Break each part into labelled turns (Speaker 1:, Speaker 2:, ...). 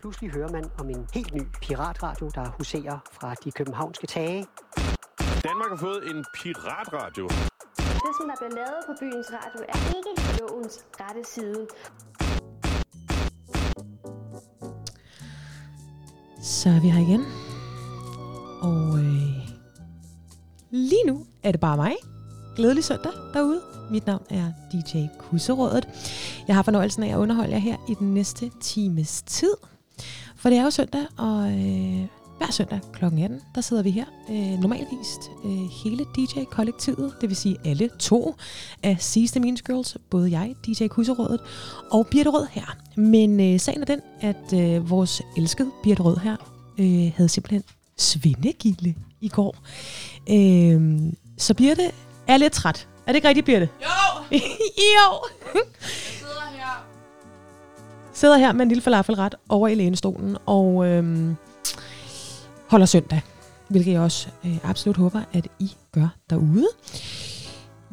Speaker 1: Pludselig hører man om en helt ny piratradio, der huserer fra de københavnske tage.
Speaker 2: Danmark har fået en piratradio.
Speaker 3: Det, som der bliver lavet på byens radio, er ikke lovens rette side.
Speaker 4: Så er vi her igen. Og øh, lige nu er det bare mig. Glædelig søndag derude. Mit navn er DJ Kusserådet. Jeg har fornøjelsen af at underholde jer her i den næste times tid. For det er jo søndag, og øh, hver søndag kl. 18, der sidder vi her. Øh, normalvis øh, hele DJ-kollektivet, det vil sige alle to af Seas Mean Girls, både jeg, DJ Kusserådet, og Birte Rød her. Men øh, sagen er den, at øh, vores elskede Birte Rød her øh, havde simpelthen svindegilde i går. Øh, så Birte er lidt træt. Er det ikke rigtigt, Birte?
Speaker 5: Jo!
Speaker 4: jo!
Speaker 5: Sidder her.
Speaker 4: Med en lille falafelret over i lænestolen og øhm, holder søndag. Hvilket jeg også øh, absolut håber, at I gør derude.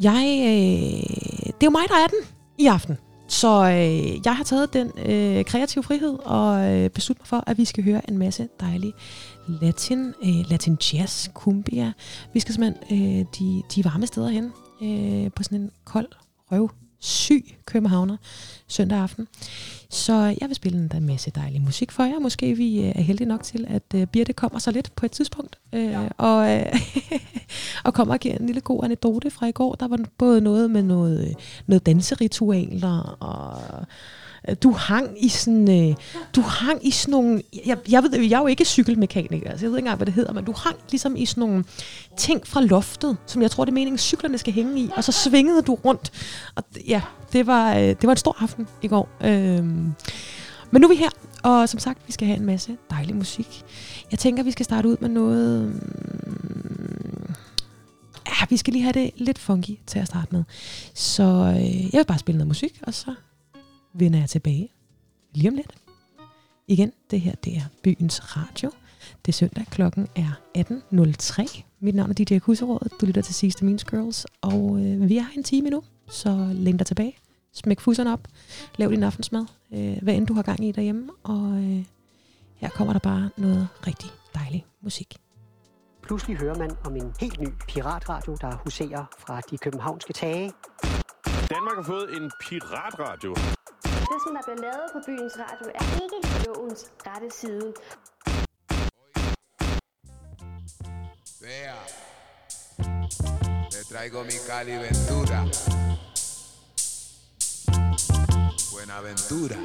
Speaker 4: Jeg, øh, det er jo mig, der er den i aften. Så øh, jeg har taget den øh, kreative frihed og øh, besluttet mig for, at vi skal høre en masse dejlig latin, øh, latin jazz, cumbia. Vi skal simpelthen øh, de, de varme steder hen øh, på sådan en kold, røv, syg københavner søndag aften. Så jeg vil spille en masse dejlig musik for jer. Måske vi øh, er heldige nok til, at øh, Birte kommer så lidt på et tidspunkt. Øh, ja. og, og kommer og giver en lille god anekdote fra i går. Der var både noget med noget, noget danseritualer og du hang i sådan, øh, du hang i sådan nogle, jeg, jeg ved, jeg er jo ikke cykelmekaniker, så jeg ved ikke engang, hvad det hedder, men du hang ligesom i sådan nogle ting fra loftet, som jeg tror, det er meningen, cyklerne skal hænge i, og så svingede du rundt. Og ja, det var, øh, det var en stor aften i går. Øh, men nu er vi her, og som sagt, vi skal have en masse dejlig musik. Jeg tænker, vi skal starte ud med noget... Mm, ja, vi skal lige have det lidt funky til at starte med. Så øh, jeg vil bare spille noget musik, og så vender jeg tilbage lige om lidt. Igen, det her det er Byens Radio. Det er søndag, klokken er 18.03. Mit navn er DJ Kusserådet. Du lytter til Sidste Means Girls, og øh, vi har en time nu, så læn dig tilbage. Smæk fusserne op. Lav din aftensmad, øh, hvad end du har gang i derhjemme. Og øh, her kommer der bare noget rigtig dejlig musik.
Speaker 1: Pludselig hører man om en helt ny piratradio, der huserer fra de københavnske tage.
Speaker 2: Danmark har fået en piratradio.
Speaker 3: Det, som der bliver lavet på byens radio, er ikke lovens rette side.
Speaker 6: Vea, le traigo mi Cali Ventura. Buenaventura.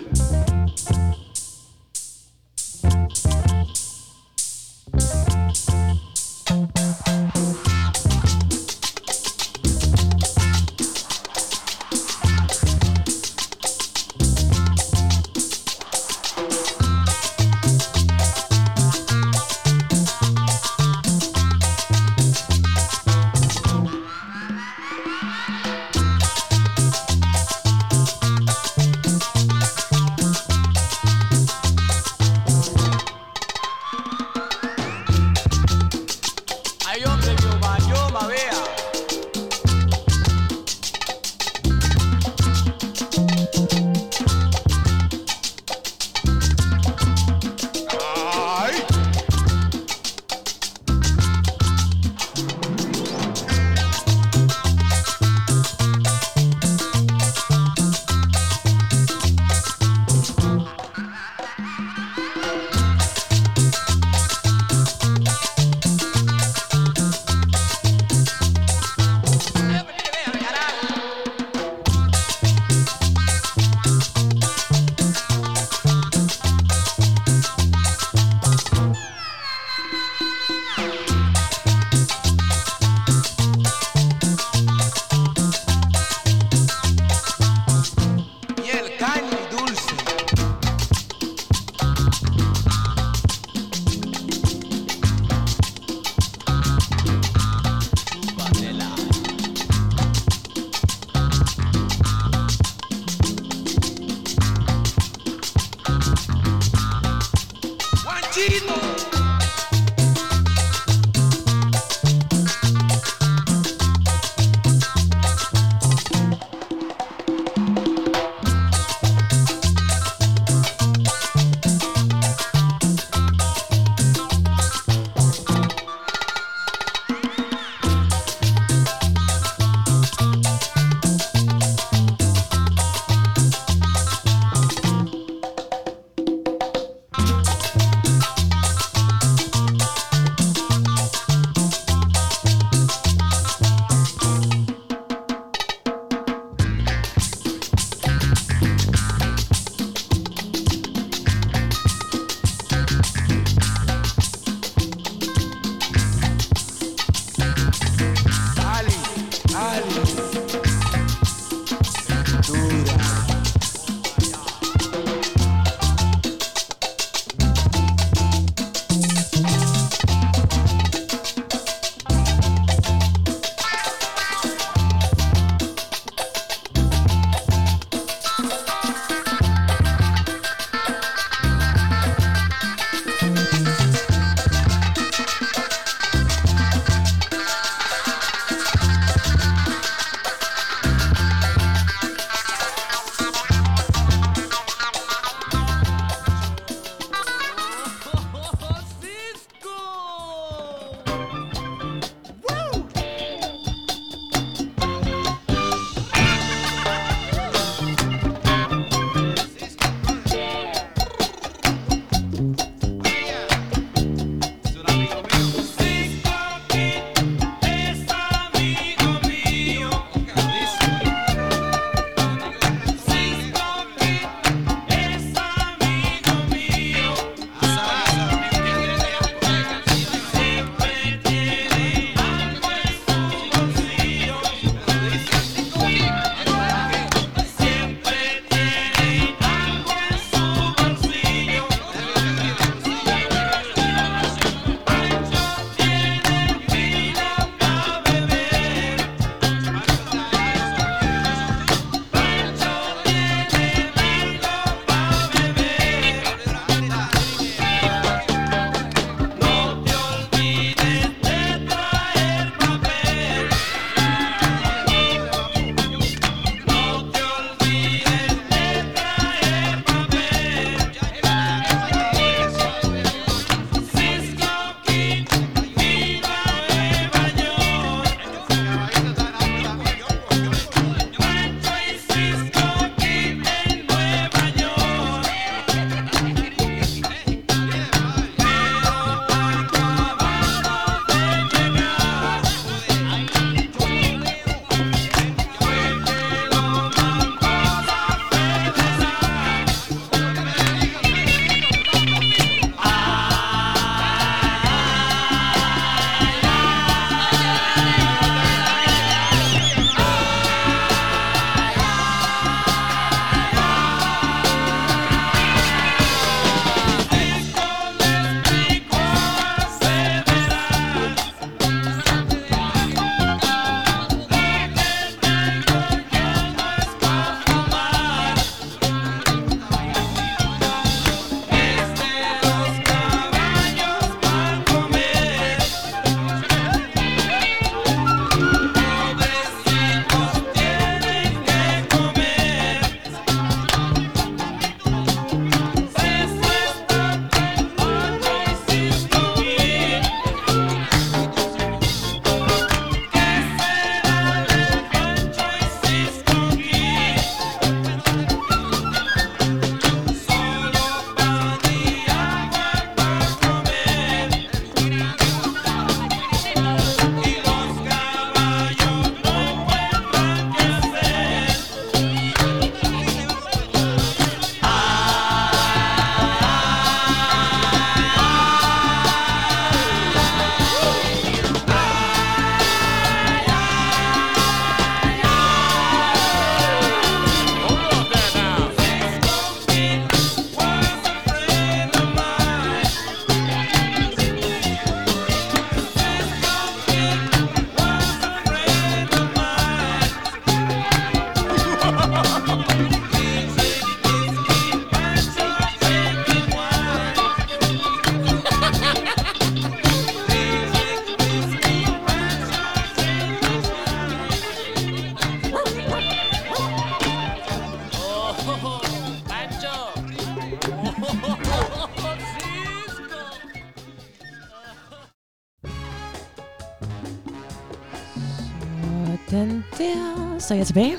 Speaker 4: Så er jeg tilbage.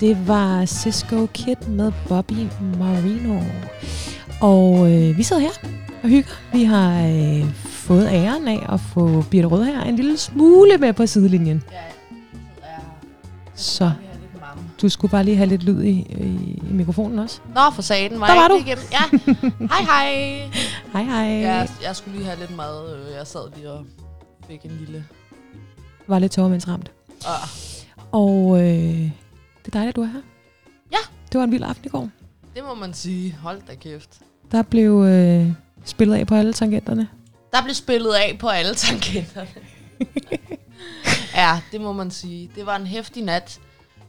Speaker 4: Det var Cisco Kid med Bobby Marino. Og øh, vi sidder her og hygger. Vi har øh, fået æren af at få Birte Rød her en lille smule med på sidelinjen.
Speaker 5: Ja, så er
Speaker 4: Så du skulle bare lige have lidt lyd i, i, i mikrofonen også.
Speaker 5: Nå, for saten var
Speaker 4: Der
Speaker 5: jeg
Speaker 4: var
Speaker 5: ikke igennem. Ja, hej hej.
Speaker 4: Hej hej.
Speaker 5: Ja, jeg skulle lige have lidt mad. øh, Jeg sad lige og fik en lille...
Speaker 4: Var lidt tårmandsramt.
Speaker 5: Ah,
Speaker 4: Og øh, det er dejligt, at du er her.
Speaker 5: Ja.
Speaker 4: Det var en vild aften i går.
Speaker 5: det må man sige. Hold da kæft.
Speaker 4: Der blev øh, spillet af på alle tangenterne.
Speaker 5: Der blev spillet af på alle tangenterne. ja, det må man sige. Det var en hæftig nat.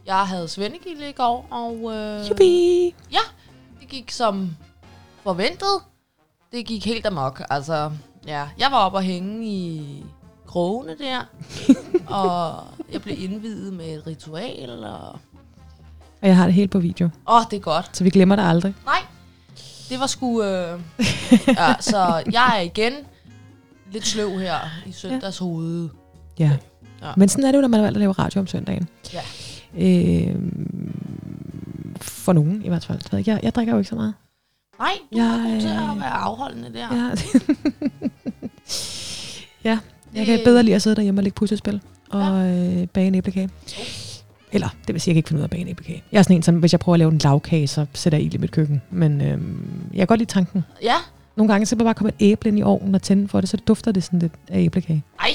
Speaker 5: Jeg havde svendegilde i går, og øh,
Speaker 4: Jubi!
Speaker 5: det gik som forventet. Det gik helt amok. Altså, ja, jeg var oppe og hænge i krogene der, og jeg blev indvidet med et ritual, og...
Speaker 4: Og jeg har det helt på video,
Speaker 5: Åh, oh, det er godt.
Speaker 4: så vi glemmer det aldrig.
Speaker 5: Nej, det var sgu... Øh... ja, så jeg er igen lidt sløv her i søndags hoved.
Speaker 4: Ja.
Speaker 5: Ja.
Speaker 4: Men sådan er det jo, når man valgt at lave radio om søndagen.
Speaker 5: Ja.
Speaker 4: Øh, for nogen i hvert fald. Jeg Jeg, jeg drikker jo ikke så meget.
Speaker 5: Nej, du
Speaker 4: Jeg,
Speaker 5: er god til
Speaker 4: øh,
Speaker 5: at være afholdende der.
Speaker 4: Ja. ja, jeg kan
Speaker 5: Det-
Speaker 4: bedre lide at sidde derhjemme og lægge puslespil og øh, bage en æblekage. Eller, det vil sige, jeg kan ikke finde ud af at bage en æblekage. Jeg er sådan en, som hvis jeg prøver at lave en lavkage, så sætter jeg ild i mit køkken. Men øh, jeg kan godt lide tanken.
Speaker 5: Ja,
Speaker 4: Nogle gange så bare komme et æble ind i ovnen og tænde for det, så dufter det sådan lidt af æblekage.
Speaker 5: ej.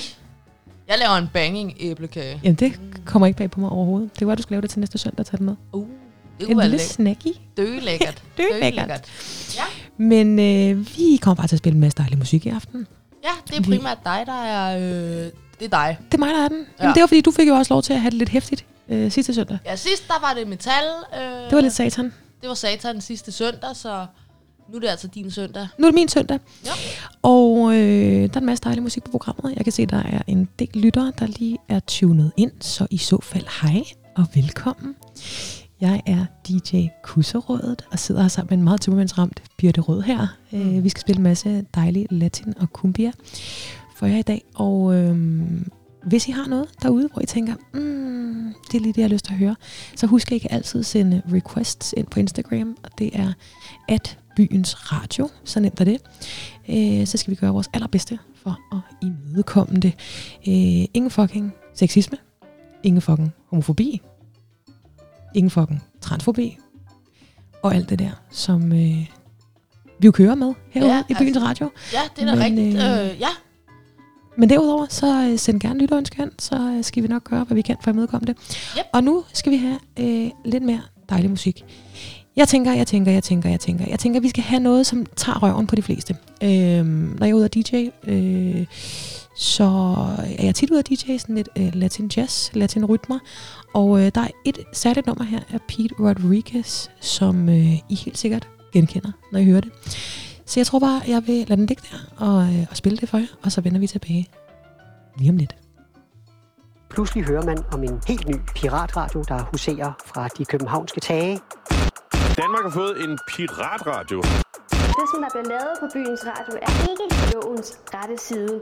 Speaker 5: Jeg laver en banging æblekage.
Speaker 4: Jamen, det kommer ikke bag på mig overhovedet. Det var, du skulle lave det til næste søndag, tage det med.
Speaker 5: Uh, det
Speaker 4: En lille
Speaker 5: lækkert.
Speaker 4: snacky.
Speaker 5: Dølækkert.
Speaker 4: Dølækkert. Men øh, vi kommer bare til at spille en masse dejlig musik i aften.
Speaker 5: Ja, det er primært dig, der er... Øh, det er dig.
Speaker 4: Det er mig, der er den. Jamen,
Speaker 5: Ja.
Speaker 4: det var, fordi du fik jo også lov til at have det lidt hæftigt øh, sidste søndag.
Speaker 5: Ja, sidst der var det metal. Øh,
Speaker 4: Det var lidt satan.
Speaker 5: Det var satan sidste søndag, så nu er det altså din søndag.
Speaker 4: Nu er det min søndag.
Speaker 5: Ja.
Speaker 4: Og øh, der er en masse dejlig musik på programmet. Jeg kan se, der er en del lyttere, der lige er tunet ind. Så i så fald hej og velkommen. Jeg er DJ Kusserådet og sidder her sammen med en meget tømmermandsramt Birte Rød her. Mm. Øh, vi skal spille en masse dejlig latin og cumbia for jer i dag. Og øh, hvis I har noget derude, hvor I tænker, mm, det er lige det, jeg har lyst til at høre, så husk, at I kan altid sende requests ind på Instagram, og det er at byens radio, så nemt er det. Øh, så skal vi gøre vores allerbedste for at imødekomme det. Øh, ingen fucking sexisme, ingen fucking homofobi, ingen fucking transfobi, og alt det der, som øh, vi jo kører med herude
Speaker 5: Ja,
Speaker 4: i byens
Speaker 5: altså.
Speaker 4: radio.
Speaker 5: Ja, det er da rigtigt.
Speaker 4: øh,
Speaker 5: Øh, ja,
Speaker 4: Men derudover, så øh, send gerne lytterønsker ind, så øh, skal vi nok gøre, hvad vi kan for at imødekomme det.
Speaker 5: Yep.
Speaker 4: Og nu skal vi have øh, lidt mere dejlig musik. Jeg tænker, jeg tænker, jeg tænker, jeg tænker, jeg tænker, vi skal have noget, som tager røven på de fleste. Øh, når jeg er ude af DJ, øh, så er jeg tit ude af DJ, sådan lidt øh, latin jazz, latin rytmer. Og øh, der er et særligt nummer her af Pete Rodriguez, som øh, I helt sikkert genkender, når I hører det. Så jeg tror bare, jeg vil lade den ligge der og, øh, og spille det for jer, og så vender vi tilbage lige om lidt.
Speaker 1: Pludselig hører man om en helt ny piratradio, der huserer fra de københavnske tage.
Speaker 2: Danmark har fået en piratradio.
Speaker 3: Det, som der bliver lavet på byens radio, er ikke lovens rette side.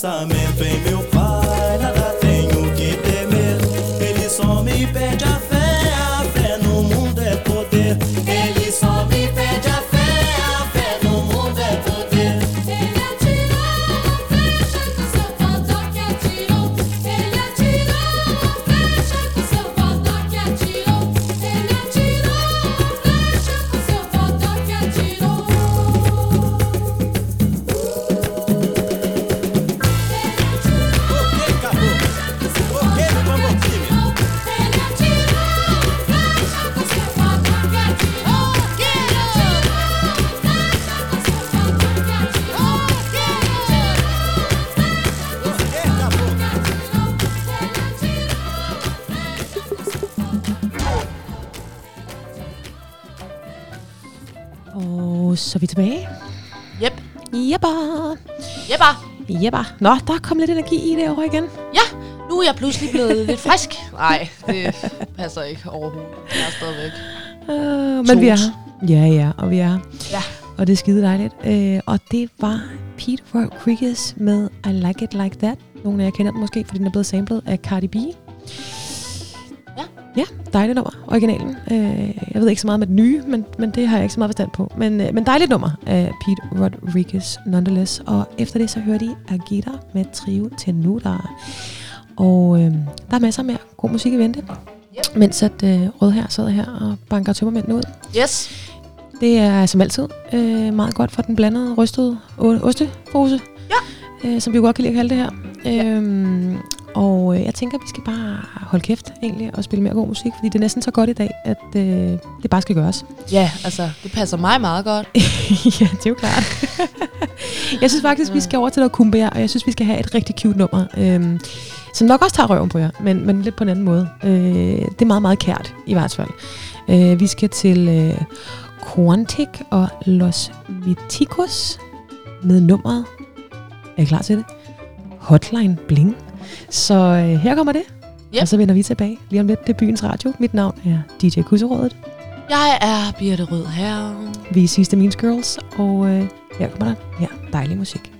Speaker 7: Pensamento em meu pai,
Speaker 4: Jeppa. Nå, der kom lidt energi i det over igen.
Speaker 5: Ja, nu er jeg pludselig blevet lidt frisk. Nej, det passer ikke overhovedet. Jeg er stadigvæk.
Speaker 4: Uh, men vi er her. Ja, ja, og vi er her.
Speaker 5: Ja.
Speaker 4: Og det er skide dejligt. Uh, og det var Pete Rodriguez med I Like It Like That. Nogle af jer kender den måske, fordi den er blevet samlet af Cardi B.
Speaker 5: Ja.
Speaker 4: Ja, dejligt nummer. Originalen. Uh, jeg ved ikke så meget med den nye, men, men det har jeg ikke så meget forstand på. Men, uh, men dejligt nummer af Pete Rodriguez nonetheless. Og efter det så hørte I Agita med Trio Tenuta. Og øh, der er masser mere god musik i vente.
Speaker 5: Yep.
Speaker 4: Mens at øh, Rød her sidder her og banker tømmermændene ud.
Speaker 5: Yes.
Speaker 4: Det er som altid øh, meget godt for den blandede rystede ostepose.
Speaker 5: Ja.
Speaker 4: Øh, som vi jo godt kan lide at kalde det her. Øhm, og øh, jeg tænker, at vi skal bare holde kæft egentlig og spille mere god musik. Fordi det er næsten så godt i dag, at øh, det bare skal gøres.
Speaker 5: Ja, altså, det passer mig meget godt.
Speaker 4: ja, det er jo klart. jeg synes faktisk, vi skal over til noget kumbær, og jeg synes, vi skal have et rigtig cute nummer. Øhm, som nok også tager røven på jer, men, men lidt på en anden måde. Øh, det er meget, meget kært, i hvert fald. Øh, vi skal til øh, Quantic og Los Viticos med nummeret. Er I klar til det? Hotline Bling. Så øh, her kommer det.
Speaker 5: Yep.
Speaker 4: Og så vender vi tilbage lige om lidt. Det er byens radio. Mit navn er DJ Kusserådet.
Speaker 5: Jeg er Birte Rød her.
Speaker 4: Vi er sidste Means Girls, og øh, her kommer der her dejlig musik.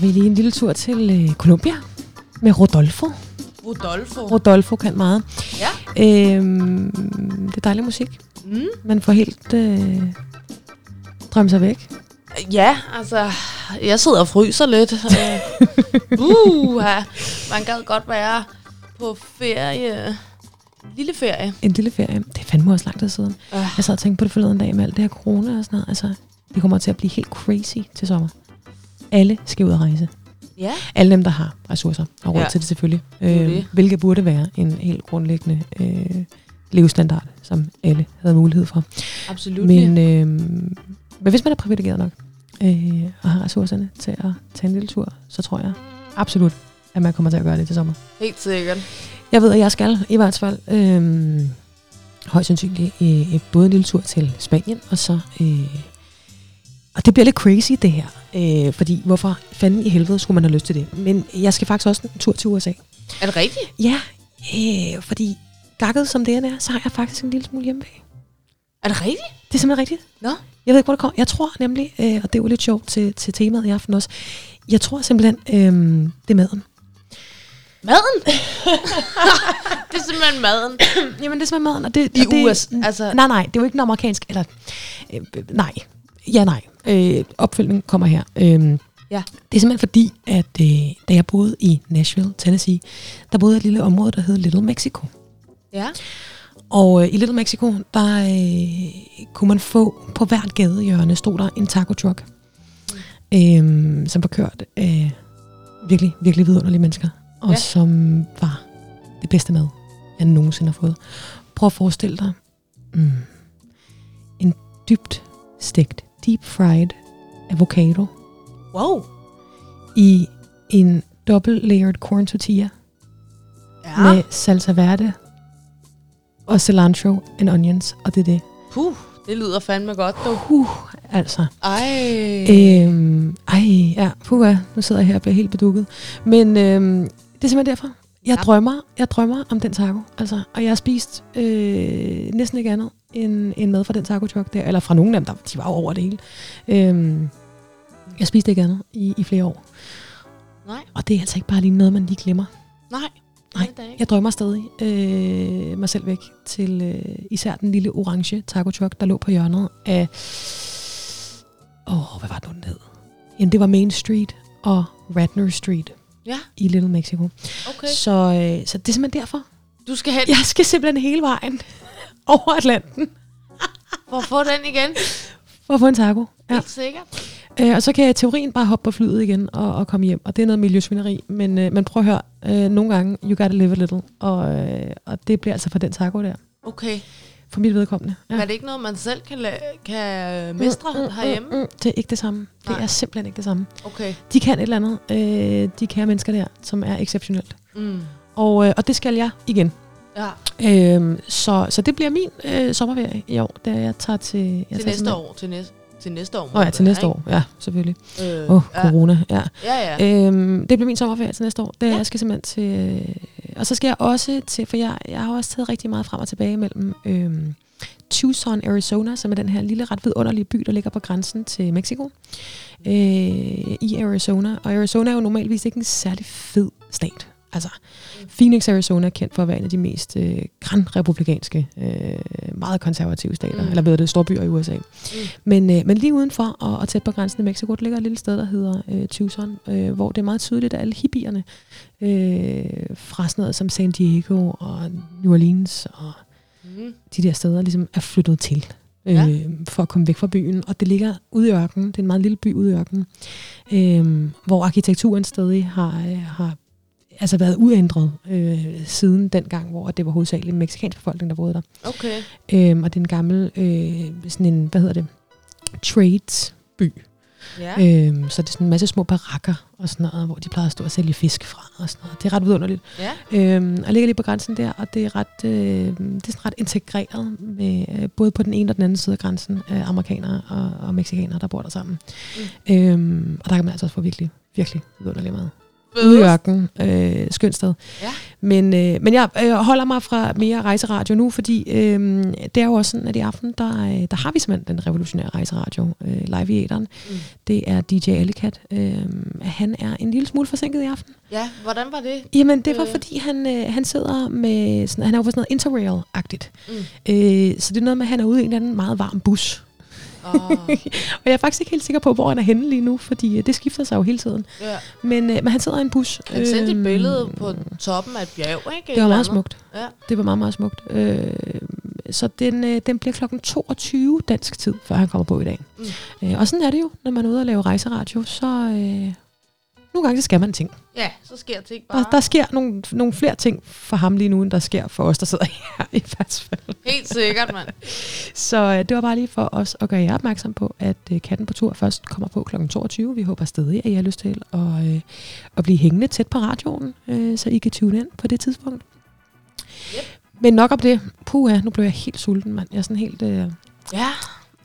Speaker 4: Vi lige en lille tur til øh, Colombia med Rodolfo.
Speaker 5: Rodolfo.
Speaker 4: Rodolfo kan meget.
Speaker 5: Ja.
Speaker 4: Øhm, det er dejlig musik.
Speaker 5: Mm.
Speaker 4: Man får helt øh, drømme sig væk.
Speaker 5: Ja, altså, jeg sidder og fryser lidt. Uh, man gad godt være på ferie. Lille ferie.
Speaker 4: En lille ferie. Det er fandme også lang tid siden.
Speaker 5: Øh.
Speaker 4: Jeg sad og tænkte på det forleden dag med alt det her corona og sådan noget. Altså, det kommer til at blive helt crazy til sommer. Alle skal ud og rejse.
Speaker 5: Ja.
Speaker 4: Alle dem, der har ressourcer og råd
Speaker 5: Ja.
Speaker 4: til det selvfølgelig. Øh,
Speaker 5: det.
Speaker 4: hvilket burde være en helt grundlæggende øh, levestandard, som alle havde mulighed for.
Speaker 5: Absolut.
Speaker 4: Men, øh, men hvis man er privilegeret nok øh, og har ressourcerne til at tage en lille tur, så tror jeg absolut, at man kommer til at gøre det til sommer.
Speaker 5: Helt sikkert.
Speaker 4: Jeg ved, at jeg skal i hvert fald øh, højst sandsynligt øh, både en lille tur til Spanien, og så... Øh, og det bliver lidt crazy, det her. Øh, fordi hvorfor fanden i helvede skulle man have lyst til det? Men jeg skal faktisk også en tur til USA.
Speaker 5: Er det rigtigt?
Speaker 4: Ja, øh, fordi gakket som det er, så har jeg faktisk en lille smule hjemmevæg.
Speaker 5: Er det rigtigt?
Speaker 4: Det er simpelthen rigtigt.
Speaker 5: Nå.
Speaker 4: Jeg ved ikke, hvor det kommer. Jeg tror nemlig, øh, og det var lidt sjovt til, til temaet i aften også, jeg tror simpelthen, øh, det er maden.
Speaker 5: Maden? det er simpelthen maden.
Speaker 4: Jamen, det er simpelthen maden. Og det,
Speaker 5: I
Speaker 4: og det,
Speaker 5: USA, altså-
Speaker 4: Nej, nej, det er jo ikke en amerikansk... Eller, øh, nej. Ja, nej. Øh, opfølgningen kommer her. Øh,
Speaker 5: Ja.
Speaker 4: Det er simpelthen fordi, at øh, da jeg boede i Nashville, Tennessee, der boede jeg et lille område, der hed Little Mexico.
Speaker 5: Ja.
Speaker 4: Og øh, i Little Mexico, der øh, kunne man få på hvert gadehjørne, stod der en taco truck, øh, som var kørt af virkelig, virkelig vidunderlige mennesker, og
Speaker 5: ja.
Speaker 4: som var det bedste mad, jeg nogensinde har fået. Prøv at forestille dig mm, en dybt stegt, deep fried avocado
Speaker 5: Wow.
Speaker 4: i en double layered corn tortilla
Speaker 5: Ja.
Speaker 4: med salsa verde og cilantro and onions, og det er det.
Speaker 5: Puh, det lyder fandme godt, du.
Speaker 4: Uh, altså.
Speaker 5: Ej.
Speaker 4: Øhm, ej, ja, puha, nu sidder jeg her og bliver helt bedukket. Men øhm, det er simpelthen derfor. Jeg drømmer, jeg drømmer om den taco, altså. Og jeg har spist øh, næsten ikke andet end, end mad fra den taco truck der. Eller fra nogle af dem, der, de var jo over det hele. Øhm, jeg spiste ikke andet i, i flere år.
Speaker 5: Nej.
Speaker 4: Og det er altså ikke bare lige noget, man lige glemmer.
Speaker 5: Nej.
Speaker 4: Nej. Jeg drømmer stadig øh, mig selv væk til øh, især den lille orange taco truck, der lå på hjørnet af... Åh, hvad var det nu, den hed? Jamen, det var Main Street og Radnor Street
Speaker 5: Ja,
Speaker 4: i Little Mexico.
Speaker 5: okay.
Speaker 4: Så, øh, så det er simpelthen derfor.
Speaker 5: Du skal hen
Speaker 4: Jeg skal simpelthen hele vejen over Atlanten
Speaker 5: for at få den igen.
Speaker 4: for at få en taco. Ja.
Speaker 5: Helt sikkert.
Speaker 4: Øh, og så kan jeg i teorien bare hoppe på flyet igen og, og komme hjem. Og det er noget miljøsvineri. Men, øh, men prøv at høre, øh, nogle gange, you gotta live a little. Og, øh, og det bliver altså for den taco der.
Speaker 5: Okay.
Speaker 4: For mit vedkommende.
Speaker 5: Ja. Er det ikke noget, man selv kan, la- kan øh, mestre mm, herhjemme?
Speaker 4: Mm, mm, det er ikke det samme. Det
Speaker 5: Nej.
Speaker 4: er simpelthen ikke det samme.
Speaker 5: Okay.
Speaker 4: De kan et eller andet. Øh, de kære mennesker der, som er exceptionelt.
Speaker 5: Mm.
Speaker 4: Og, øh, og det skal jeg igen.
Speaker 5: Ja,
Speaker 4: Øh, så, så det bliver min øh, sommerferie i år, da jeg tager til... Jeg
Speaker 5: til
Speaker 4: tager
Speaker 5: næste år. Til næste, til næste år. må
Speaker 4: Nå ja, til næste år. Ja, selvfølgelig.
Speaker 5: Øh,
Speaker 4: Åh, oh,
Speaker 5: ja.
Speaker 4: corona. Ja.
Speaker 5: Ja, ja.
Speaker 4: Øhm, det bliver min sommerferie til næste år. Det,
Speaker 5: Ja.
Speaker 4: ja. Jeg skal simpelthen til... Øh, og så skal jeg også til... For jeg, jeg har også taget rigtig meget frem og tilbage mellem øhm, Tucson, Arizona, som er den her lille, ret vidunderlige by, der ligger på grænsen til Mexico. Øh, I Arizona. Og Arizona er jo normalvis ikke en særlig fed stat. Altså, Phoenix, Arizona er kendt for at være en af de mest øh, grandrepublikanske, øh, meget konservative stater, Mm. eller hvad det, store byer i USA.
Speaker 5: Mm.
Speaker 4: Men, øh, men lige udenfor og, og tæt på grænsen til Mexico, der ligger et lille sted, der hedder øh, Tucson, øh, hvor det er meget tydeligt, at alle hippierne øh, fra sådan noget som San Diego og New Orleans og
Speaker 5: Mm.
Speaker 4: de der steder ligesom er flyttet til. Øh,
Speaker 5: Ja.
Speaker 4: for at komme væk fra byen. Og det ligger ude i ørkenen. Det er en meget lille by ude i ørkenen. Øh, hvor arkitekturen stadig har, øh, har altså været uændret øh, siden den gang, hvor det var hovedsageligt mexikansk befolkning, der boede der.
Speaker 5: Okay.
Speaker 4: Øhm, og det er en gammel, øh, sådan en, hvad hedder det, tradesby.
Speaker 5: Ja.
Speaker 4: Øhm, så det er sådan en masse små barakker og sådan noget, hvor de plejede at stå og sælge fisk fra og sådan noget. Det er ret vidunderligt.
Speaker 5: Ja.
Speaker 4: Øhm, og ligger lige på grænsen der, og det er ret, øh, det er sådan ret integreret med øh, både på den ene og den anden side af grænsen af amerikanere og, og mexikanere, der bor der sammen. Mm. Øhm, og der kan man altså også få virkelig, virkelig vidunderlig mad. Ude i ørkenen. Øh, skønt sted.
Speaker 5: Ja.
Speaker 4: Men, øh, men jeg øh, holder mig fra mere rejseradio nu, fordi øh, det er jo også sådan, at i aften, der, øh, der har vi simpelthen den revolutionære rejseradio øh, live i æderen.
Speaker 5: Mm.
Speaker 4: Det er DJ Ellicat. Øh, han er en lille smule forsinket i aften.
Speaker 5: Ja, hvordan var det?
Speaker 4: Jamen, det var
Speaker 5: Øh.
Speaker 4: fordi, han, øh, han sidder med... Sådan, han er jo på sådan noget interrail-agtigt.
Speaker 5: Mm.
Speaker 4: Øh, så det er noget med, at han er ude i en eller anden meget varm bus.
Speaker 5: Oh,
Speaker 4: Og jeg er faktisk ikke helt sikker på, hvor han er henne lige nu, fordi øh, det skifter sig jo hele tiden.
Speaker 5: ja.
Speaker 4: Men, øh, men han sidder i en bus.
Speaker 5: Han sendte et
Speaker 4: Øhm,
Speaker 5: billede på toppen af et bjerg, ikke? Et
Speaker 4: Det var meget smukt.
Speaker 5: Ja.
Speaker 4: Det var meget, meget smukt. Øh, så den, øh, den bliver klokken 22 dansk tid, før han kommer på i dag.
Speaker 5: Mm.
Speaker 4: Øh, og sådan er det jo, når man er ude og lave rejseradio, så øh, nogle gange så skal man ting.
Speaker 5: Ja, så sker ting bare.
Speaker 4: Der, der sker nogle, nogle flere ting for ham lige nu, end der sker for os, der sidder her i hvert fald.
Speaker 5: Helt sikkert, mand.
Speaker 4: Så øh, det var bare lige for os at gøre jer opmærksom på, at øh, Katten på tur først kommer på kl. 22. Vi håber stadig, at I har lyst til at, øh, at blive hængende tæt på radioen, øh, så I kan tune ind på det tidspunkt.
Speaker 5: Yep.
Speaker 4: Men nok om det. Puha, nu blev jeg helt sulten, mand. Jeg er sådan helt... Øh,
Speaker 5: Ja.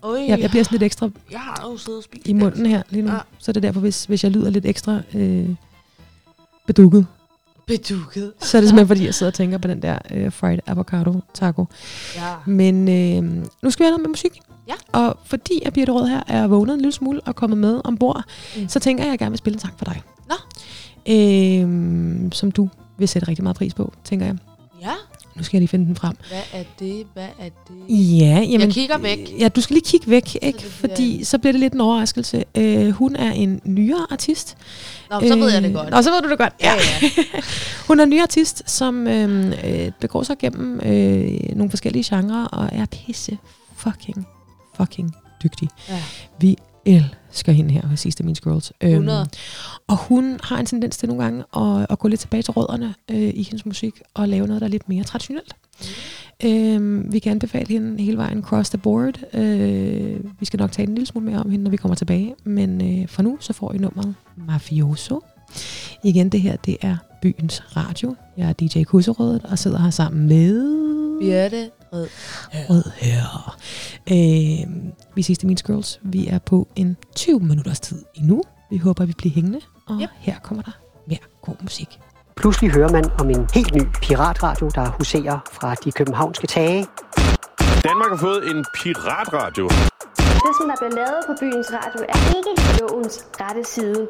Speaker 5: Oj,
Speaker 4: jeg, jeg bliver sådan lidt ekstra
Speaker 5: jeg har jo siddet og spist
Speaker 4: i munden her lige nu.
Speaker 5: Ja.
Speaker 4: Så det er derfor, hvis, hvis jeg lyder lidt ekstra øh, bedukket,
Speaker 5: Bedukket.
Speaker 4: så er det simpelthen, fordi jeg sidder og tænker på den der øh, fried avocado taco.
Speaker 5: Ja.
Speaker 4: Men øh, nu skal vi have noget med musik.
Speaker 5: Ja.
Speaker 4: Og fordi at Birte Rød her er vågnet en lille smule og kommet med ombord,
Speaker 5: mm.
Speaker 4: så tænker jeg, at jeg gerne vil spille en sang for dig.
Speaker 5: Nå.
Speaker 4: Øh, som du vil sætte rigtig meget pris på, tænker jeg.
Speaker 5: Ja.
Speaker 4: Nu skal jeg lige finde den frem.
Speaker 5: Hvad er det? Hvad er det?
Speaker 4: Ja, jamen,
Speaker 5: Jeg kigger væk.
Speaker 4: Ja, du skal lige kigge væk, ikke?
Speaker 5: bliver
Speaker 4: fordi så bliver det lidt en overraskelse. Øh, hun er en nyere artist.
Speaker 5: Nå, så ved jeg det godt.
Speaker 4: Nå, så ved du det godt.
Speaker 5: Ja, ja.
Speaker 4: hun er en ny artist, som øh, øh, begår sig gennem øh, nogle forskellige genrer, og er pisse fucking, fucking dygtig.
Speaker 5: Ja.
Speaker 4: Vi elsker hende her hos Sister Means Girls. Øhm,
Speaker 5: 100.
Speaker 4: og hun har en tendens til nogle gange at, at gå lidt tilbage til rødderne øh, i hendes musik, og lave noget, der er lidt mere traditionelt. Mm. Øhm, vi kan anbefale hende hele vejen cross the board. Øh, vi skal nok tale en lille smule mere om hende, når vi kommer tilbage. Men øh, for nu, så får I nummeret Mafioso. Igen, det her, det er Byens Radio. Jeg er DJ Kusserødet og sidder her sammen med...
Speaker 5: Birte Rød.
Speaker 4: Rød her. Øh, vi sidste Means Girls. Vi er på en 20 minutters tid endnu. Vi håber, vi bliver hængende. Og yep. her kommer der mere god musik.
Speaker 1: Pludselig hører man om en helt ny piratradio, der huserer fra de københavnske tage.
Speaker 2: Danmark har fået en piratradio.
Speaker 8: Det, som der bliver lavet på byens radio, er ikke lovens rette side.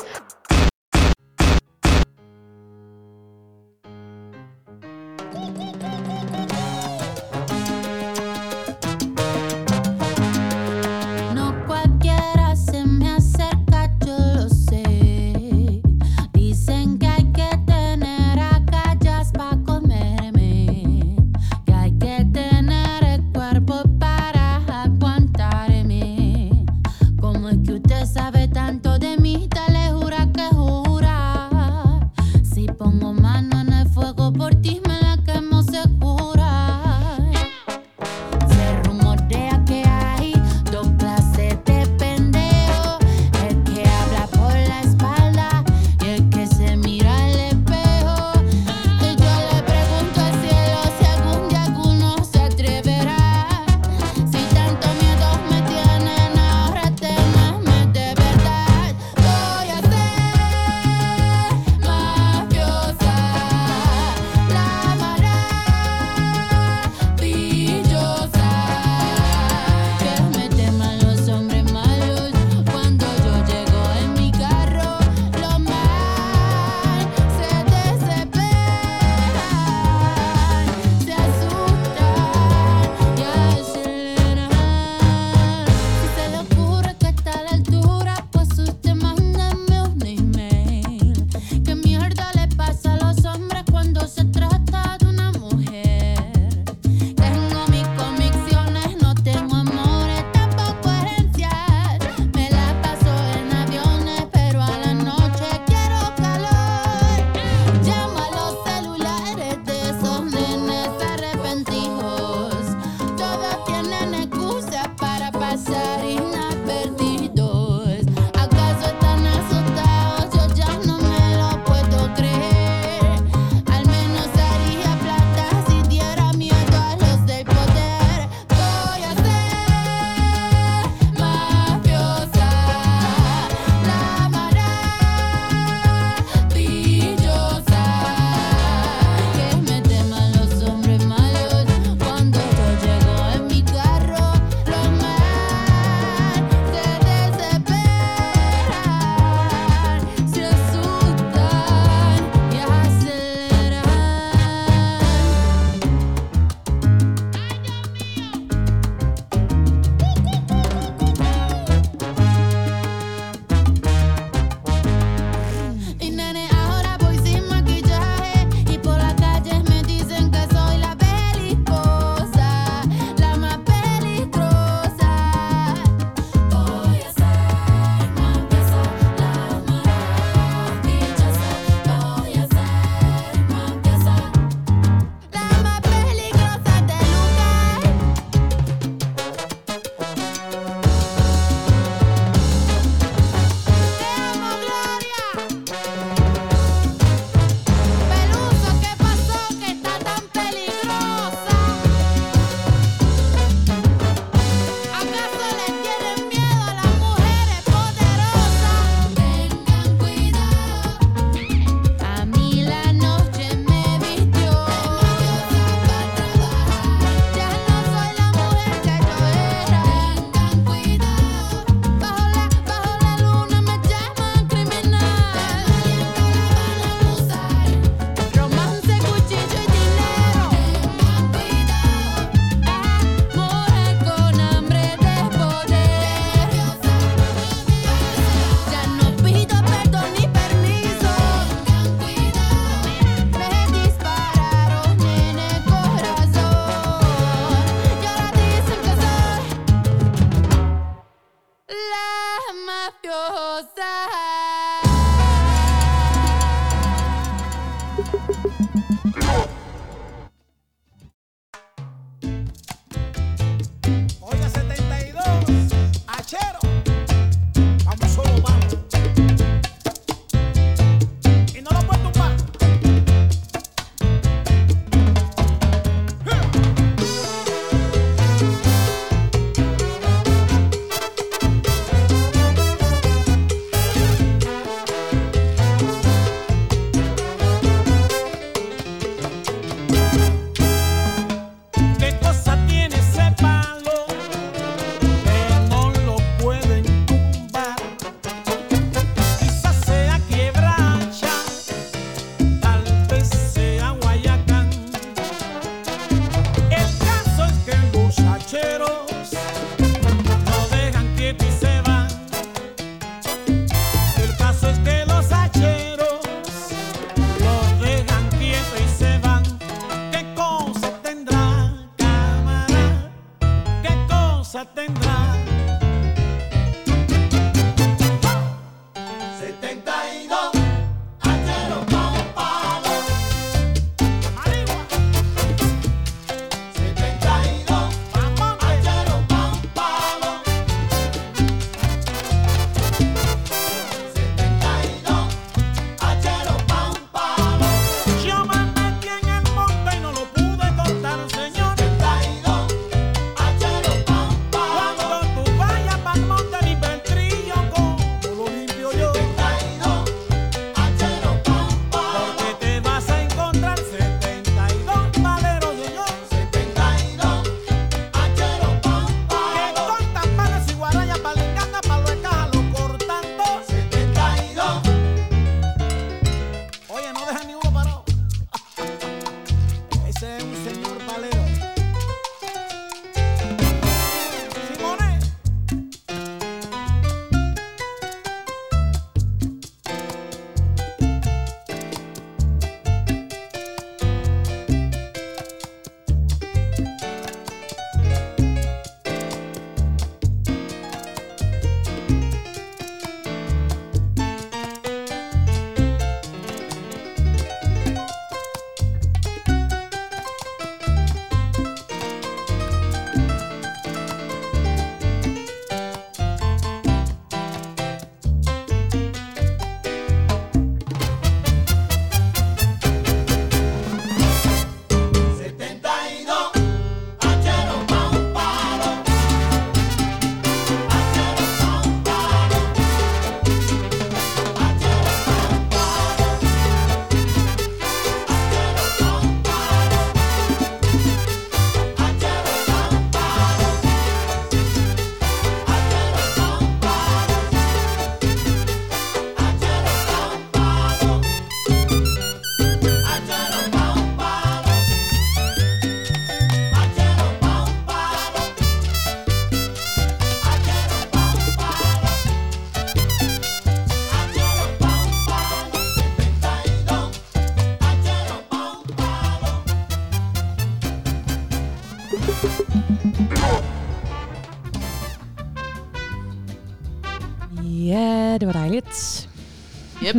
Speaker 9: cosa tendrá.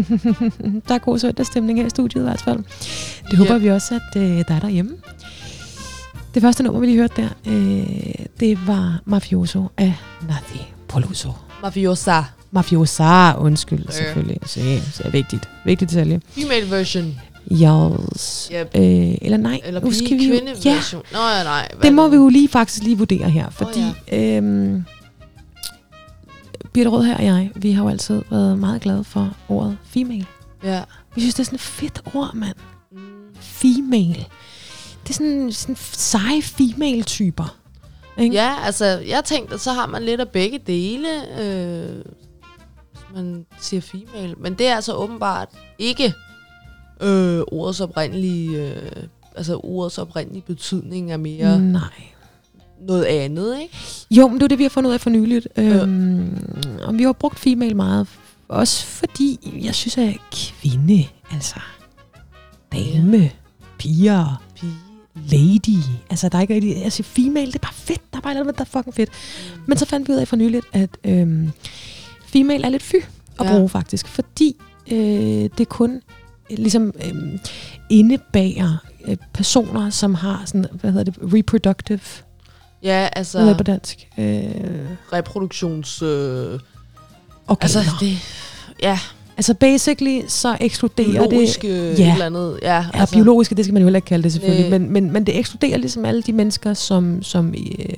Speaker 4: der er god søndagsstemning her i studiet i hvert fald. Det håber
Speaker 5: Yep.
Speaker 4: vi også, at øh, der er derhjemme. Det første nummer, vi lige hørte der, øh, det var Mafioso af Nati Poluso.
Speaker 5: Mafiosa.
Speaker 4: Mafiosa, undskyld,
Speaker 5: Ja.
Speaker 4: selvfølgelig. Så, så er vigtigt. Vigtigt detalje.
Speaker 5: Female version.
Speaker 4: Yes.
Speaker 5: Yep.
Speaker 4: Øh, eller nej,
Speaker 5: Eller
Speaker 4: skal vi jo- Ja,
Speaker 5: version. Nå ja, nej. hvad
Speaker 4: det må vi jo lige faktisk lige vurdere her, fordi oh, ja. øhm, Birte Rød her og jeg, vi har jo altid været meget glade for ordet female.
Speaker 5: Ja.
Speaker 4: Vi synes, det er sådan et fedt ord, mand. Female. Det er sådan, sådan seje female-typer. Ikke?
Speaker 5: Ja, altså, jeg tænkte, at så har man lidt af begge dele, øh, man siger female. Men det er altså åbenbart ikke øh, ordets oprindelige, øh, altså ordets oprindelige betydning er mere
Speaker 4: Nej.
Speaker 5: Noget andet, ikke?
Speaker 4: Jo, men det er det, vi har fundet ud af for nyligt. Øhm, og vi har brugt female meget. Også fordi, jeg synes, at kvinde, altså dame, piger,
Speaker 5: Pige.
Speaker 4: lady. Altså, der er ikke rigtig... Altså, female, det er bare fedt. Der er bare noget, der er fucking fedt. Mm. Men så fandt vi ud af for nyligt, at øhm, female er lidt fy at
Speaker 5: Ja.
Speaker 4: bruge, faktisk. Fordi øh, det kun ligesom øh, indebærer øh, personer, som har sådan, hvad hedder det, reproductive,
Speaker 5: Ja,
Speaker 4: hvad
Speaker 5: altså
Speaker 4: hedder det på dansk? Øh,
Speaker 5: reproduktions... Øh,
Speaker 4: organer.
Speaker 5: altså, det, ja,
Speaker 4: altså, basically, så ekskluderer
Speaker 5: biologisk
Speaker 4: det... ja.
Speaker 5: eller andet. Ja,
Speaker 4: Ja, altså, biologiske, det skal man jo heller ikke kalde det selvfølgelig, men, men, men det ekskluderer ligesom alle de mennesker, som, som øh,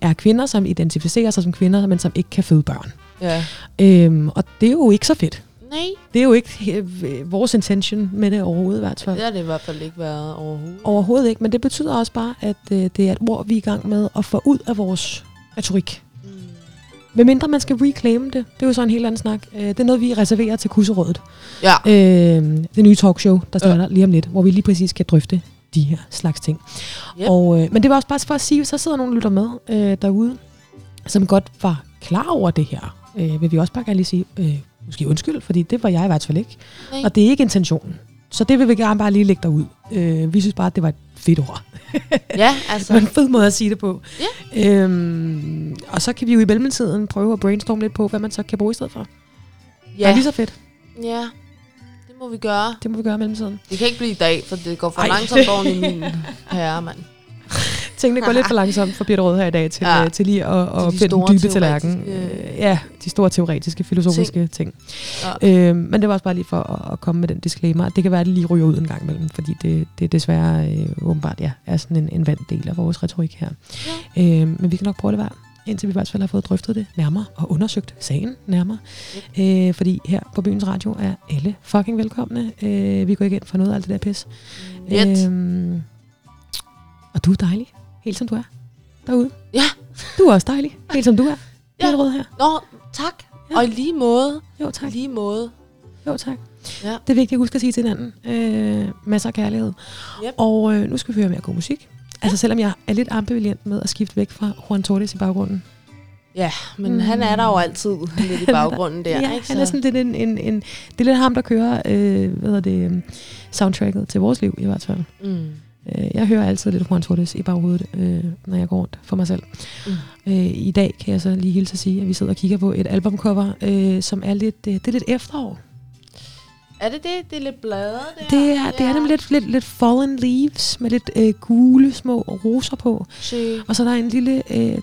Speaker 4: er kvinder, som identificerer sig som kvinder, men som ikke kan føde børn.
Speaker 5: Ja.
Speaker 4: Øhm, og det er jo ikke så fedt.
Speaker 5: Nej,
Speaker 4: Det er jo ikke øh, vores intention med det overhovedet i hvert fald.
Speaker 5: det har det i hvert fald ikke været overhovedet.
Speaker 4: Overhovedet ikke, men det betyder også bare, at øh, det er et ord, vi er i gang med at få ud af vores retorik.
Speaker 5: Mm.
Speaker 4: Hvem mindre man skal reclaim det, det er jo så en helt anden snak. Øh, det er noget, vi reserverer til Kusserådet.
Speaker 5: Ja.
Speaker 4: Øh, det nye talkshow, der starter
Speaker 5: ja.
Speaker 4: lige om lidt, hvor vi lige præcis skal drøfte de her slags ting.
Speaker 5: Yep.
Speaker 4: Og, øh, men det var også bare for at sige, der sidder nogen, der lytter med øh, derude, som godt var klar over det her, øh, vil vi også bare gerne lige sige, øh, måske undskyld, fordi det var jeg i hvert fald ikke.
Speaker 5: Nej.
Speaker 4: Og det er ikke intentionen. Så det vil vi gerne bare lige lægge derud. Øh, vi synes bare, at det var et fedt ord.
Speaker 5: Ja, altså.
Speaker 4: en fed måde at sige det på.
Speaker 5: Ja.
Speaker 4: Øhm, og så kan vi jo i mellemtiden prøve at brainstorme lidt på, hvad man så kan bruge i stedet for. Ja. Det er lige så fedt.
Speaker 5: ja. Det må vi gøre.
Speaker 4: Det må vi gøre i mellemtiden.
Speaker 5: Det kan ikke blive i dag, for det går for
Speaker 4: Ej.
Speaker 5: langsomt over i min herre, mand.
Speaker 4: Tingene går lidt for langsomt for Birte Rød her i dag til,
Speaker 5: Ja.
Speaker 4: ja. til lige at, at
Speaker 5: de
Speaker 4: finde den dybe tallerken. Øh, Ja, de store teoretiske, filosofiske ting.
Speaker 5: Ja.
Speaker 4: Øhm, men det var også bare lige for at, at komme med den disclaimer. Det kan være, at det lige ryger ud en gang imellem, fordi det, det desværre øh, åbenbart ja, er sådan en, en vand del af vores retorik her. Ja. Øhm, men vi kan nok prøve det være, indtil vi faktisk har fået drøftet det nærmere og undersøgt sagen nærmere. Øh, fordi her på Byens Radio er alle fucking velkomne. Øh, vi går ikke ind for noget af alt det der pis.
Speaker 5: Let.
Speaker 4: Øhm, og du er dejlig, helt som du er derude.
Speaker 5: Ja.
Speaker 4: Du er også dejlig, helt som du er.
Speaker 5: Ja.
Speaker 4: Ja. Rød her.
Speaker 5: Nå, tak.
Speaker 4: Ja.
Speaker 5: Og i lige måde.
Speaker 4: Jo, tak.
Speaker 5: I lige måde.
Speaker 4: Jo, tak.
Speaker 5: Ja.
Speaker 4: Det er vigtigt at huske at sige til hinanden. Øh, masser af kærlighed.
Speaker 5: Yep.
Speaker 4: Og øh, nu skal vi høre mere god musik. Altså selvom jeg er lidt ambivalent med at skifte væk fra Juan Torres i baggrunden.
Speaker 5: Ja, men
Speaker 4: Mm.
Speaker 5: mm. han er der jo altid lidt i baggrunden der,
Speaker 4: ja,
Speaker 5: ikke?
Speaker 4: han er sådan lidt en, en, en... Det er lidt ham, der kører øh, hvad hedder det, soundtracket til vores liv i hvert fald.
Speaker 5: Mm.
Speaker 4: Øh, jeg hører altid lidt Juan Torres i baghovedet, øh, når jeg går rundt for mig selv.
Speaker 5: Mm.
Speaker 4: Øh, I dag kan jeg så lige hilse at sige, at vi sidder og kigger på et albumcover, øh, som er lidt, øh, det er lidt efterår.
Speaker 5: Er det det? Det er lidt blade der?
Speaker 4: Det er, det er nemlig lidt, lidt, lidt fallen leaves med lidt øh, gule små roser på.
Speaker 5: Se.
Speaker 4: Og så er der en lille øh,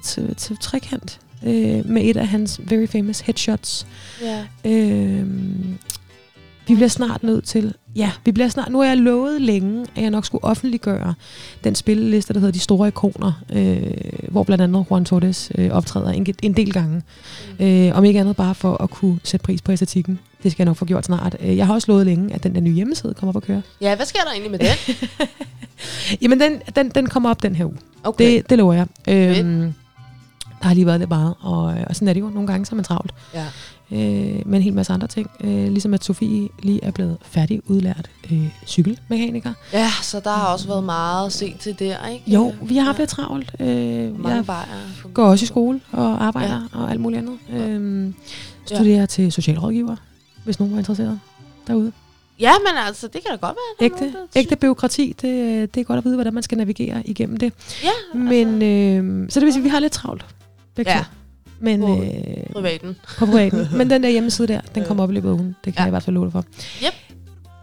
Speaker 4: trekant øh, med et af hans very famous headshots.
Speaker 5: Ja.
Speaker 4: Øh, vi bliver snart nødt til... Ja, vi bliver snart... Nu har jeg lovet længe, at jeg nok skulle offentliggøre den spilleliste, der hedder De Store Ikoner, øh, hvor blandt andet Juan Torres øh, optræder en, en del gange. Mm. Øh, om ikke andet bare for at kunne sætte pris på æstetikken. Det skal jeg nok få gjort snart. Øh, Jeg har også lovet længe, at den der nye hjemmeside kommer op at køre.
Speaker 5: Ja, hvad sker der egentlig med den?
Speaker 4: Jamen, den, den, den kommer op den her uge.
Speaker 5: Okay.
Speaker 4: Det, det lover jeg. Øhm, der har lige været lidt meget, og, og sådan er det jo nogle gange, så er man travlt.
Speaker 5: Ja.
Speaker 4: Øh, med en hel masse andre ting. Øh, ligesom at Sofie lige er blevet færdig udlært øh, cykelmekaniker.
Speaker 5: Ja, så der har også været meget at se til der, ikke?
Speaker 4: Jo, vi har lidt travlt. Øh,
Speaker 5: Mange
Speaker 4: jeg
Speaker 5: bajer.
Speaker 4: går også i skole og arbejder ja. og alt muligt andet. Øh, studerer ja. til socialrådgiver, hvis nogen var interesseret derude.
Speaker 5: Ja, men altså, det kan da godt være.
Speaker 4: Ægte,
Speaker 5: nogen,
Speaker 4: ægte byråkrati, det, det er godt at vide, hvordan man skal navigere igennem det.
Speaker 5: Ja,
Speaker 4: Men, øh, så det vil sige, at vi har lidt travlt. Begge
Speaker 5: Ja.
Speaker 4: to. Men,
Speaker 5: På
Speaker 4: øh,
Speaker 5: privaten.
Speaker 4: på privaten. Men den der hjemmeside der, den kommer op i løbet af ugen. Det kan
Speaker 5: Ja.
Speaker 4: jeg i hvert fald love dig for.
Speaker 5: Yep.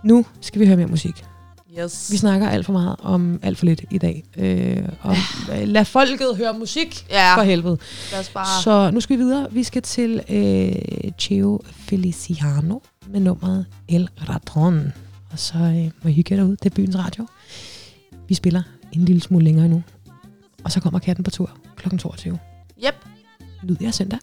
Speaker 4: Nu skal vi høre mere musik.
Speaker 5: Yes.
Speaker 4: Vi snakker alt for meget om alt for lidt i dag. Øh, om, øh, lad folket høre musik,
Speaker 5: Ja.
Speaker 4: for helvede.
Speaker 5: Bare...
Speaker 4: Så nu skal vi videre. Vi skal til øh, Cheo Feliciano med nummeret El Ratron. Og så øh, må I hygge jer derude. Det er byens radio. Vi spiller en lille smule længere nu. Og så kommer katten på tur kl. 22.
Speaker 5: Yep.
Speaker 4: Lyd jer søndag.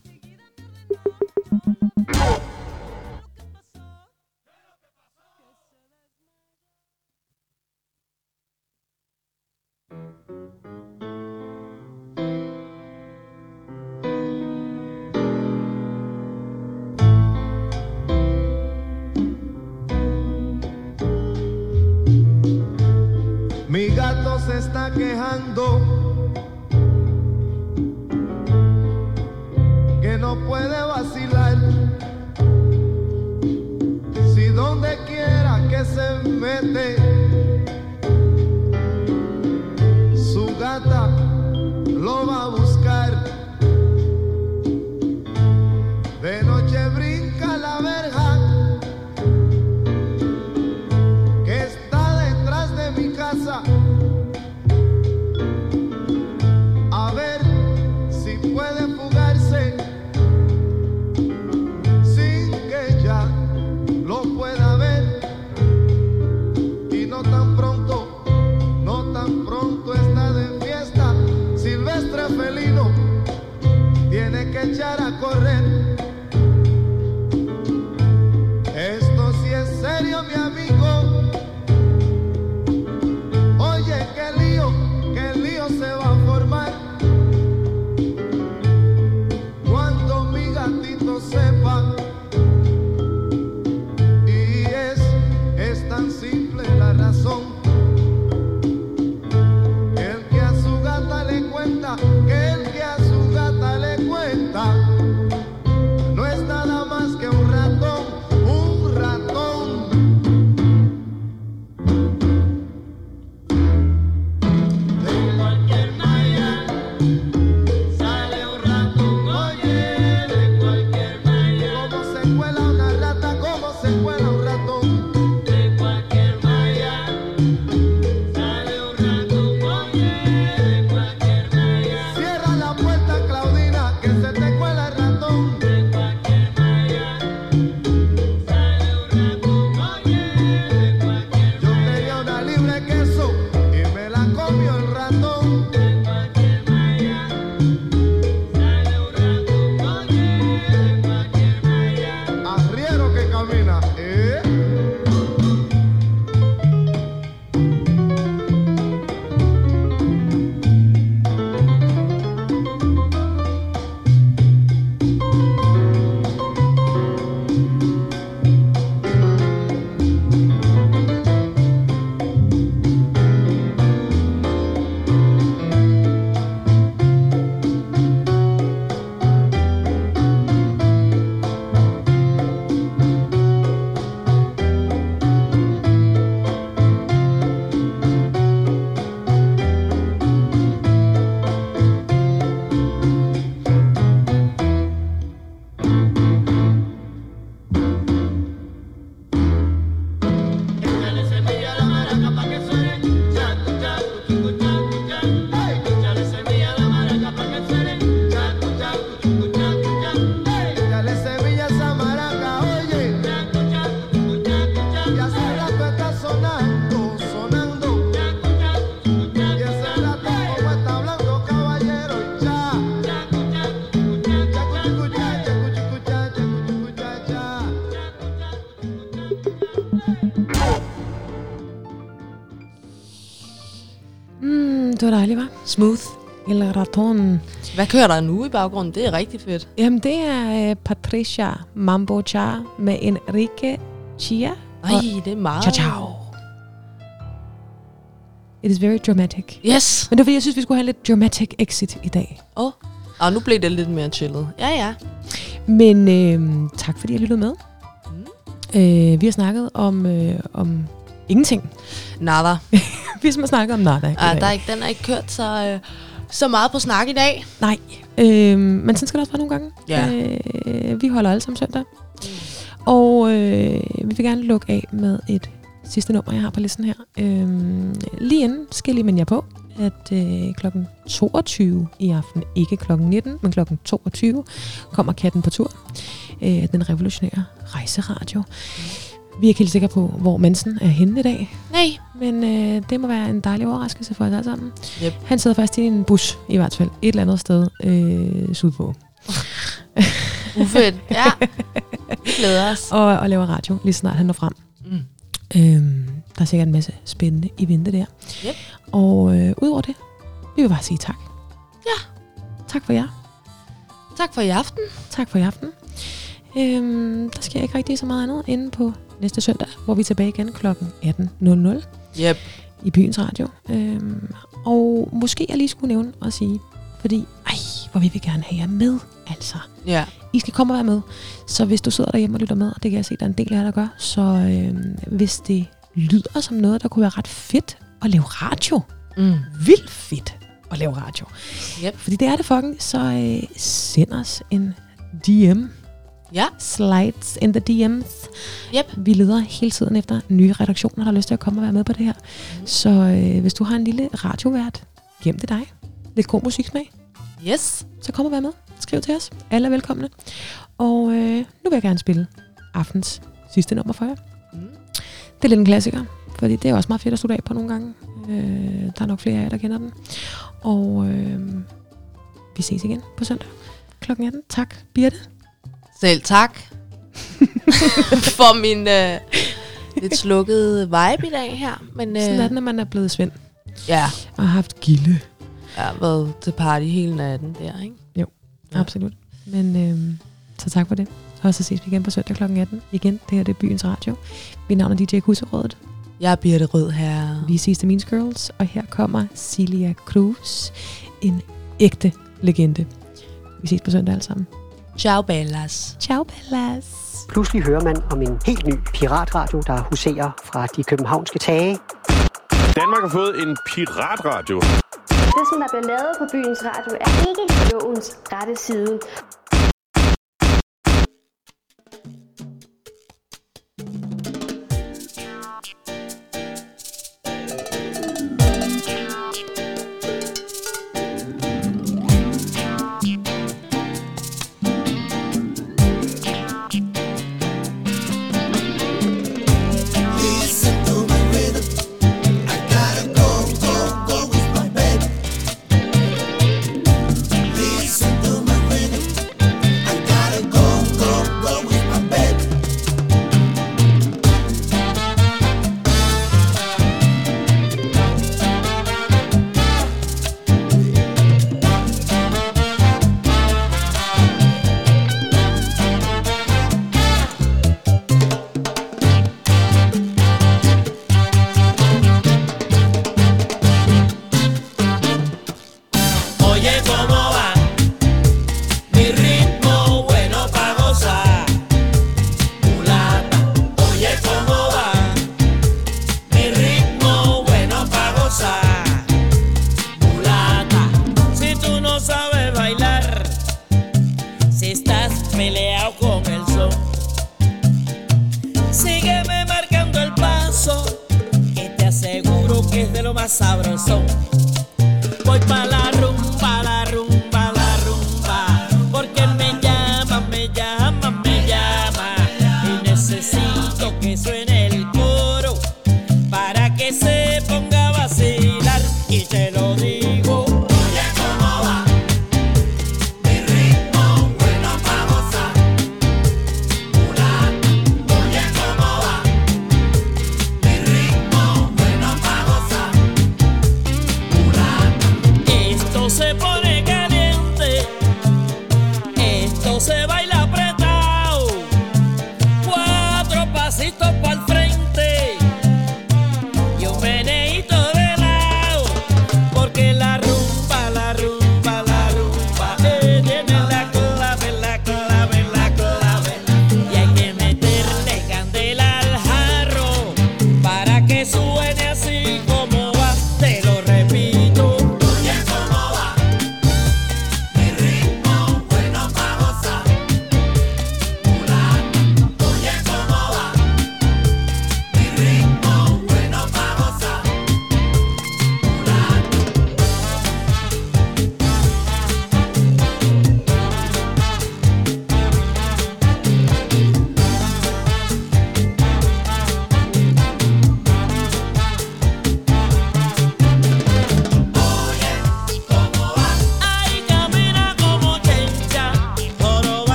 Speaker 10: Que echar a correr.
Speaker 5: Smooth.
Speaker 4: Eller raton.
Speaker 5: Hvad kører der nu i baggrunden? Det er rigtig fedt.
Speaker 4: Jamen, det er øh, Patricia Mambo Cha med Enrique Chia.
Speaker 5: Nej, det er meget...
Speaker 4: Ciao, ciao. It is very dramatic.
Speaker 5: Yes.
Speaker 4: Men det var fordi, jeg synes, vi skulle have lidt dramatic exit i dag.
Speaker 5: Åh, oh. og nu blev det lidt mere chillet. Ja, ja.
Speaker 4: Men øh, tak fordi jeg lyttede med. Mm. Øh, vi har snakket om, øh, om ingenting.
Speaker 5: Nada.
Speaker 4: vi har snakket om nada.
Speaker 5: Ah,
Speaker 4: dag.
Speaker 5: der er ikke, den er ikke kørt så, øh, så meget på snak i dag.
Speaker 4: Nej, øh, men sådan skal det også være nogle gange.
Speaker 5: Ja.
Speaker 4: Øh, vi holder alle sammen søndag. Og øh, vi vil gerne lukke af med et sidste nummer, jeg har på listen her. Øh, lige inden skal lige minde jer på, at øh, klokken 22 i aften, ikke klokken 19, men klokken 22, kommer Katten på tur. Øh, den revolutionære rejseradio. Vi er ikke helt sikre på, hvor Mansen er henne i dag.
Speaker 5: Nej.
Speaker 4: Men øh, det må være en dejlig overraskelse for os alle sammen.
Speaker 5: Yep.
Speaker 4: Han sidder faktisk i en bus, i hvert fald. Et eller andet sted øh, sydpå.
Speaker 5: Ufedt. Ja. Vi glæder os.
Speaker 4: og, og laver radio, lige snart han når frem.
Speaker 5: Mm.
Speaker 4: Øhm, der er sikkert en masse spændende i vente der.
Speaker 5: Yep.
Speaker 4: Og øh, udover det, vi vil bare sige tak.
Speaker 5: Ja.
Speaker 4: Tak for jer.
Speaker 5: Tak for i aften.
Speaker 4: Tak for i aften. Øhm, der sker ikke rigtig så meget andet inde på næste søndag, hvor vi er tilbage igen kl. 18.00
Speaker 5: Yep.
Speaker 4: i byens radio. Øhm, og måske jeg lige skulle nævne og sige, fordi, ej, hvor vil vi gerne have jer med, altså.
Speaker 5: Ja.
Speaker 4: I skal komme og være med. Så hvis du sidder derhjemme og lytter med, og det kan jeg se, der er en del af jer, der gør, så øhm, hvis det lyder som noget, der kunne være ret fedt at lave radio,
Speaker 5: Mm.
Speaker 4: vildt fedt at lave radio,
Speaker 5: Yep.
Speaker 4: fordi det er det fucking, så øh, send os en DM.
Speaker 5: Ja.
Speaker 4: Slides in the DM's.
Speaker 5: Yep.
Speaker 4: Vi leder hele tiden efter nye redaktioner, der har lyst til at komme og være med på det her. Mm. Så øh, hvis du har en lille radiovært, gem det dig. Lidt god musiksmag,
Speaker 5: Yes.
Speaker 4: så kom og vær med. Skriv til os. Alle er velkomne. Og øh, nu vil jeg gerne spille aftens sidste nummer for jer.
Speaker 5: Mm.
Speaker 4: Det er lidt en klassiker, fordi det er også meget fedt at slutte af på nogle gange. Øh, der er nok flere af jer, der kender den. Og øh, vi ses igen på søndag kl. 18. Tak, Birte.
Speaker 5: Selv tak. for min øh, lidt slukkede vibe i dag her. Men, øh,
Speaker 4: Sådan er det, når man er blevet Svend
Speaker 5: Ja.
Speaker 4: og har haft gilde.
Speaker 5: Jeg har været til party hele natten der, ikke?
Speaker 4: Jo, ja. absolut. Men øh, så tak for det. Og så ses vi igen på søndag kl. 18. Igen, det her det er Byens Radio. Mit navn er DJ Kusserådet.
Speaker 5: Jeg er Birte Rød her.
Speaker 4: Vi ses til Means Girls, og her kommer Celia Cruz, en ægte legende. Vi ses på søndag alle sammen.
Speaker 5: Ciao, Bellas.
Speaker 4: Ciao, Bellas.
Speaker 1: Pludselig hører man om en helt ny piratradio, der huserer fra de københavnske tage.
Speaker 2: Danmark har fået en piratradio.
Speaker 3: Det, som der bliver lavet på byens radio, er ikke lovens rette side.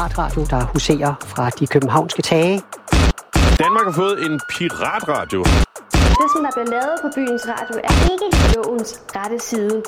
Speaker 1: piratradio, der huserer fra de københavnske tage.
Speaker 2: Danmark har fået en piratradio.
Speaker 3: Det, som der bliver lavet på byens radio, er ikke lovens rette side.